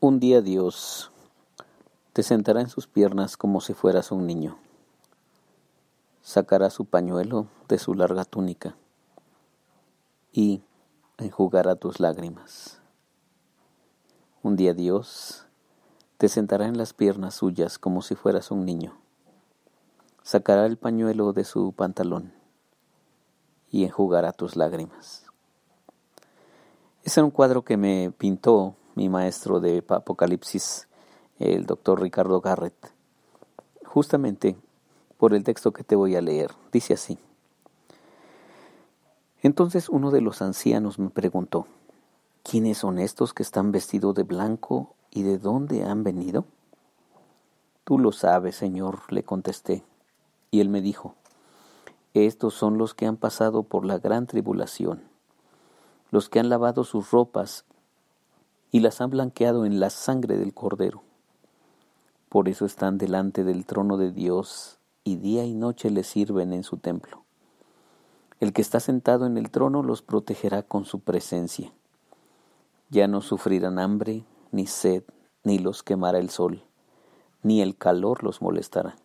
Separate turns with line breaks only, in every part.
Un día Dios te sentará en sus piernas como si fueras un niño. Sacará su pañuelo de su larga túnica y enjugará tus lágrimas. Un día Dios te sentará en las piernas suyas como si fueras un niño. Sacará el pañuelo de su pantalón y enjugará tus lágrimas. Ese es un cuadro que me pintó mi maestro de Apocalipsis, el doctor Ricardo Garrett, justamente por el texto que te voy a leer. Dice así. Entonces uno de los ancianos me preguntó, ¿quiénes son estos que están vestidos de blanco y de dónde han venido? Tú lo sabes, Señor, le contesté. Y él me dijo, estos son los que han pasado por la gran tribulación, los que han lavado sus ropas y las han blanqueado en la sangre del Cordero. Por eso están delante del trono de Dios y día y noche le sirven en su templo. El que está sentado en el trono los protegerá con su presencia. Ya no sufrirán hambre, ni sed, ni los quemará el sol, ni el calor los molestará.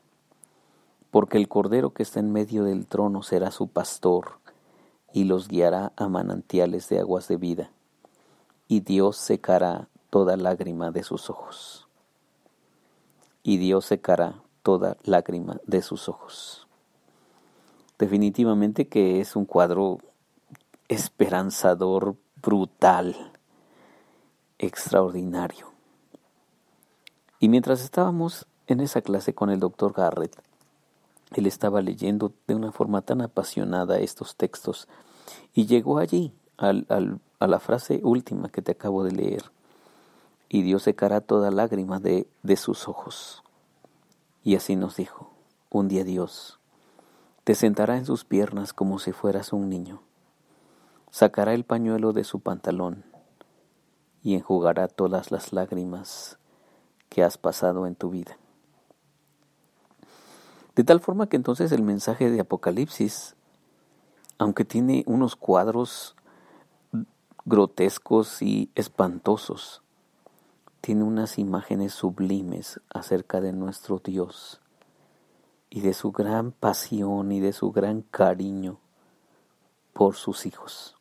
Porque el Cordero que está en medio del trono será su pastor, y los guiará a manantiales de aguas de vida y Dios secará toda lágrima de sus ojos. Y Dios secará toda lágrima de sus ojos. Definitivamente que es un cuadro esperanzador, brutal, extraordinario. Y mientras estábamos en esa clase con el doctor Garrett, él estaba leyendo de una forma tan apasionada estos textos y llegó allí al, al a la frase última que te acabo de leer. Y Dios secará toda lágrima de, de sus ojos. Y así nos dijo, un día Dios te sentará en sus piernas como si fueras un niño, sacará el pañuelo de su pantalón y enjugará todas las lágrimas que has pasado en tu vida. De tal forma que entonces el mensaje de Apocalipsis, aunque tiene unos cuadros grotescos y espantosos. Tiene unas imágenes sublimes acerca de nuestro Dios y de su gran pasión y de su gran cariño por sus hijos.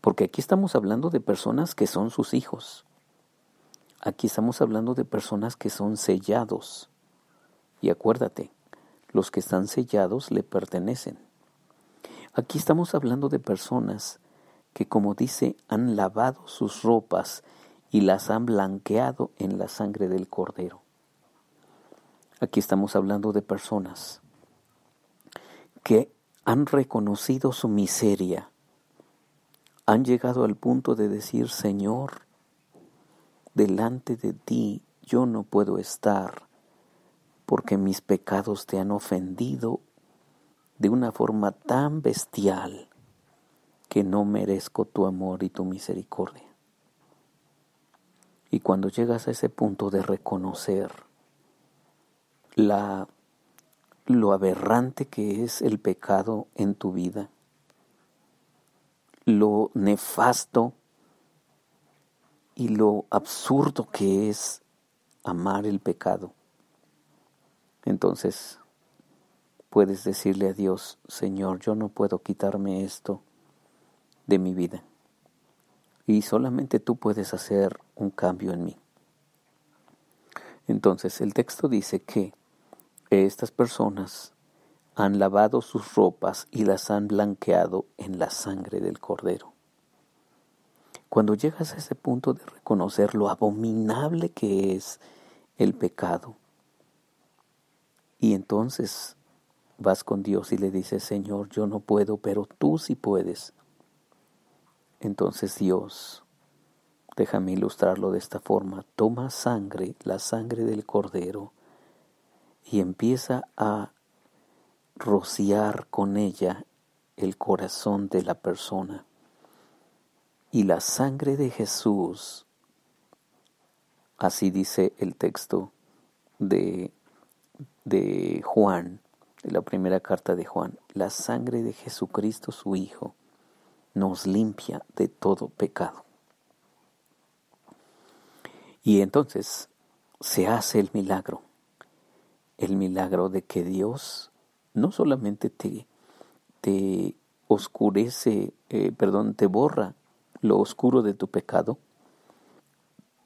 Porque aquí estamos hablando de personas que son sus hijos. Aquí estamos hablando de personas que son sellados. Y acuérdate, los que están sellados le pertenecen. Aquí estamos hablando de personas que como dice, han lavado sus ropas y las han blanqueado en la sangre del cordero. Aquí estamos hablando de personas que han reconocido su miseria, han llegado al punto de decir, Señor, delante de ti yo no puedo estar porque mis pecados te han ofendido de una forma tan bestial que no merezco tu amor y tu misericordia. Y cuando llegas a ese punto de reconocer la, lo aberrante que es el pecado en tu vida, lo nefasto y lo absurdo que es amar el pecado, entonces puedes decirle a Dios, Señor, yo no puedo quitarme esto de mi vida. Y solamente tú puedes hacer un cambio en mí. Entonces el texto dice que estas personas han lavado sus ropas y las han blanqueado en la sangre del cordero. Cuando llegas a ese punto de reconocer lo abominable que es el pecado, y entonces vas con Dios y le dices, Señor, yo no puedo, pero tú sí puedes. Entonces Dios, déjame ilustrarlo de esta forma, toma sangre, la sangre del cordero, y empieza a rociar con ella el corazón de la persona. Y la sangre de Jesús, así dice el texto de, de Juan, de la primera carta de Juan, la sangre de Jesucristo su Hijo, nos limpia de todo pecado. Y entonces se hace el milagro, el milagro de que Dios no solamente te, te oscurece, eh, perdón, te borra lo oscuro de tu pecado,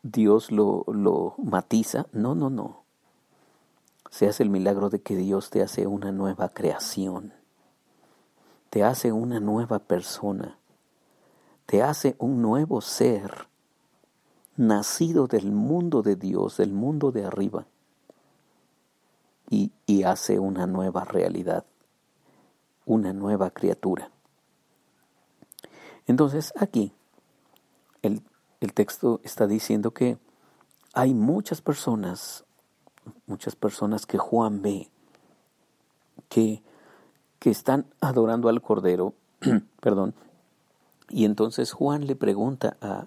Dios lo, lo matiza, no, no, no. Se hace el milagro de que Dios te hace una nueva creación, te hace una nueva persona, te hace un nuevo ser, nacido del mundo de Dios, del mundo de arriba, y, y hace una nueva realidad, una nueva criatura. Entonces aquí el, el texto está diciendo que hay muchas personas, muchas personas que Juan ve, que, que están adorando al Cordero, perdón, y entonces Juan le pregunta a,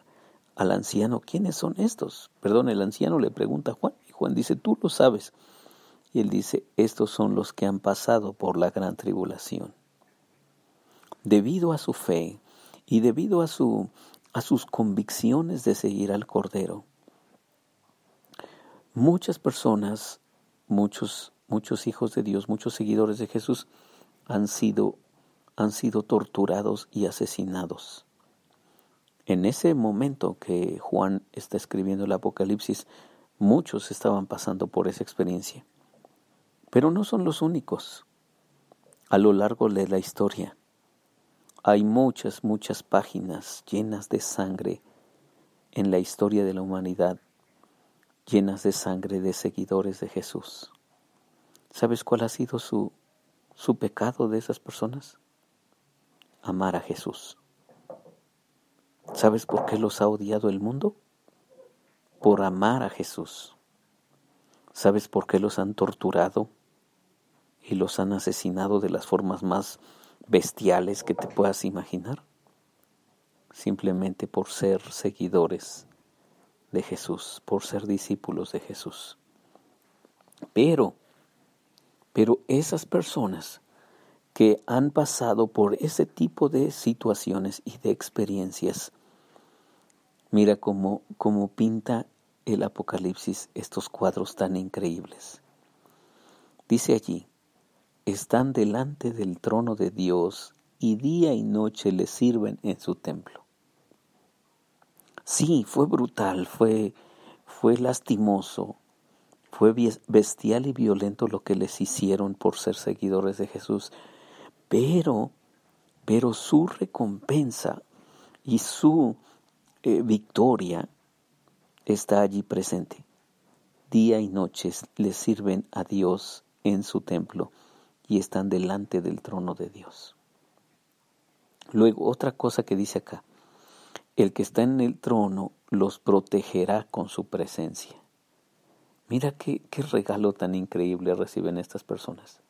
al anciano, ¿quiénes son estos? Perdón, el anciano le pregunta a Juan, y Juan dice, tú lo sabes. Y él dice, estos son los que han pasado por la gran tribulación. Debido a su fe y debido a, su, a sus convicciones de seguir al Cordero, muchas personas, muchos, muchos hijos de Dios, muchos seguidores de Jesús han sido han sido torturados y asesinados. En ese momento que Juan está escribiendo el Apocalipsis, muchos estaban pasando por esa experiencia. Pero no son los únicos. A lo largo de la historia hay muchas, muchas páginas llenas de sangre en la historia de la humanidad, llenas de sangre de seguidores de Jesús. ¿Sabes cuál ha sido su, su pecado de esas personas? amar a Jesús. ¿Sabes por qué los ha odiado el mundo? Por amar a Jesús. ¿Sabes por qué los han torturado y los han asesinado de las formas más bestiales que te puedas imaginar? Simplemente por ser seguidores de Jesús, por ser discípulos de Jesús. Pero, pero esas personas que han pasado por ese tipo de situaciones y de experiencias. Mira cómo, cómo pinta el Apocalipsis estos cuadros tan increíbles. Dice allí, están delante del trono de Dios y día y noche le sirven en su templo. Sí, fue brutal, fue, fue lastimoso, fue bestial y violento lo que les hicieron por ser seguidores de Jesús, pero, pero su recompensa y su eh, victoria está allí presente. Día y noche le sirven a Dios en su templo y están delante del trono de Dios. Luego, otra cosa que dice acá, el que está en el trono los protegerá con su presencia. Mira qué, qué regalo tan increíble reciben estas personas.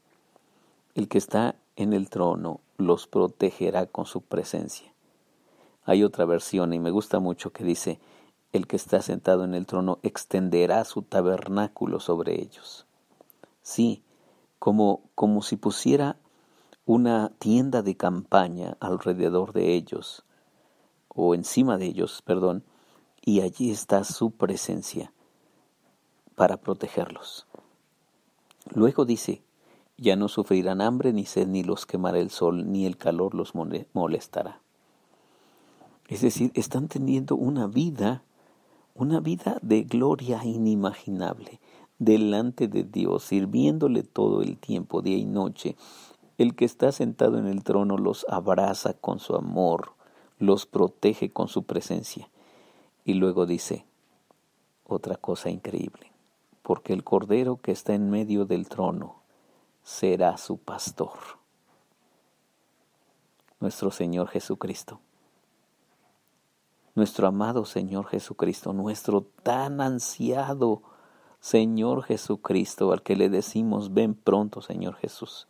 El que está en el trono los protegerá con su presencia. Hay otra versión y me gusta mucho que dice, el que está sentado en el trono extenderá su tabernáculo sobre ellos. Sí, como, como si pusiera una tienda de campaña alrededor de ellos, o encima de ellos, perdón, y allí está su presencia para protegerlos. Luego dice, ya no sufrirán hambre ni sed, ni los quemará el sol, ni el calor los molestará. Es decir, están teniendo una vida, una vida de gloria inimaginable, delante de Dios, sirviéndole todo el tiempo, día y noche. El que está sentado en el trono los abraza con su amor, los protege con su presencia. Y luego dice otra cosa increíble, porque el Cordero que está en medio del trono será su pastor. Nuestro Señor Jesucristo. Nuestro amado Señor Jesucristo, nuestro tan ansiado Señor Jesucristo, al que le decimos, ven pronto, Señor Jesús.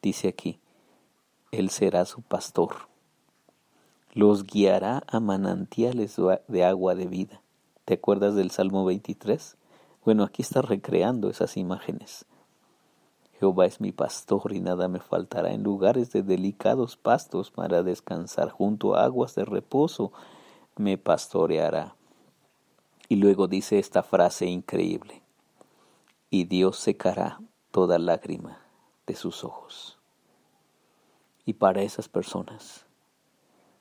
Dice aquí, Él será su pastor. Los guiará a manantiales de agua de vida. ¿Te acuerdas del Salmo 23? Bueno, aquí está recreando esas imágenes. Jehová es mi pastor y nada me faltará en lugares de delicados pastos para descansar junto a aguas de reposo me pastoreará. Y luego dice esta frase increíble, y Dios secará toda lágrima de sus ojos. Y para esas personas,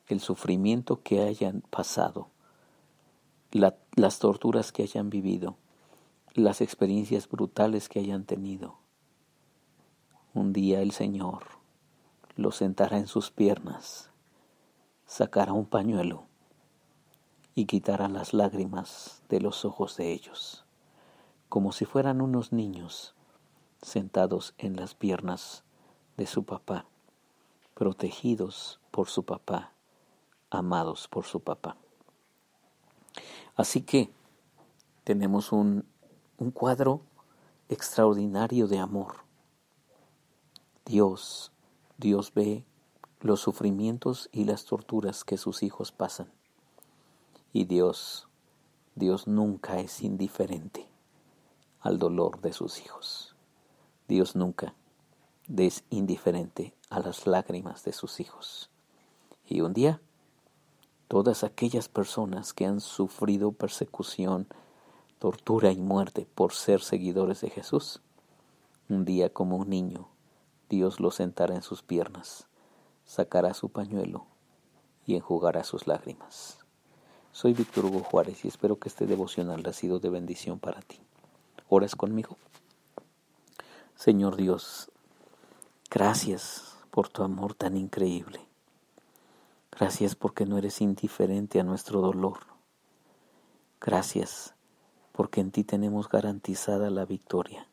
el sufrimiento que hayan pasado, las torturas que hayan vivido, las experiencias brutales que hayan tenido, un día el Señor los sentará en sus piernas, sacará un pañuelo y quitará las lágrimas de los ojos de ellos, como si fueran unos niños sentados en las piernas de su papá, protegidos por su papá, amados por su papá. Así que tenemos un, un cuadro extraordinario de amor. Dios, Dios ve los sufrimientos y las torturas que sus hijos pasan. Y Dios, Dios nunca es indiferente al dolor de sus hijos. Dios nunca es indiferente a las lágrimas de sus hijos. Y un día todas aquellas personas que han sufrido persecución, tortura y muerte por ser seguidores de Jesús. Un día como un niño, Dios los sentará en sus piernas, sacará su pañuelo y enjugará sus lágrimas. Soy Víctor Hugo Juárez y espero que este devocional ha sido de bendición para ti. ¿Oras conmigo? Señor Dios, gracias por tu amor tan increíble. Gracias porque no eres indiferente a nuestro dolor. Gracias porque en ti tenemos garantizada la victoria.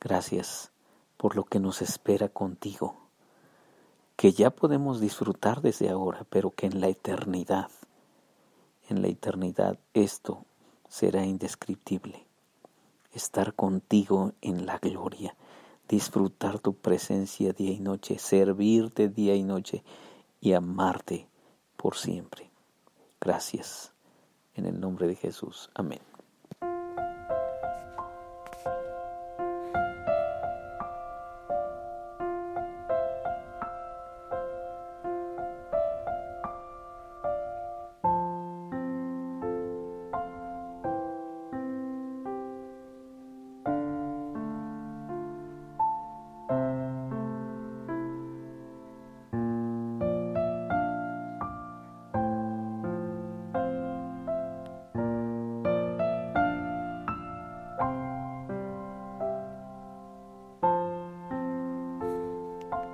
Gracias por lo que nos espera contigo, que ya podemos disfrutar desde ahora, pero que en la eternidad, en la eternidad esto será indescriptible. Estar contigo en la gloria, disfrutar tu presencia día y noche, servirte día y noche y amarte por siempre. Gracias. En el nombre de Jesús. Amén.